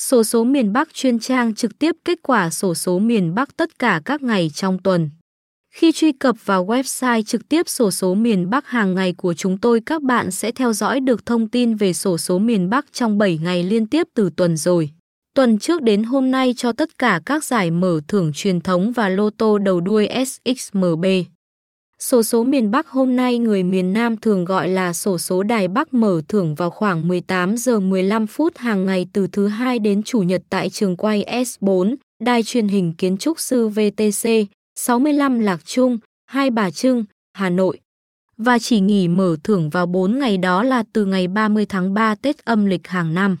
Sổ số miền Bắc chuyên trang trực tiếp kết quả sổ số miền Bắc tất cả các ngày trong tuần. Khi truy cập vào website trực tiếp sổ số miền Bắc hàng ngày của chúng tôi, các bạn sẽ theo dõi được thông tin về sổ số miền Bắc trong 7 ngày liên tiếp từ tuần rồi. Tuần trước đến hôm nay cho tất cả các giải mở thưởng truyền thống và lô tô đầu đuôi SXMB. Sổ số miền Bắc hôm nay người miền Nam thường gọi là sổ số Đài Bắc mở thưởng vào khoảng 18 giờ 15 phút hàng ngày từ thứ hai đến chủ nhật tại trường quay S4, đài truyền hình kiến trúc sư VTC, 65 Lạc Trung, Hai Bà Trưng, Hà Nội. Và chỉ nghỉ mở thưởng vào 4 ngày đó là từ ngày 30 tháng 3 Tết âm lịch hàng năm.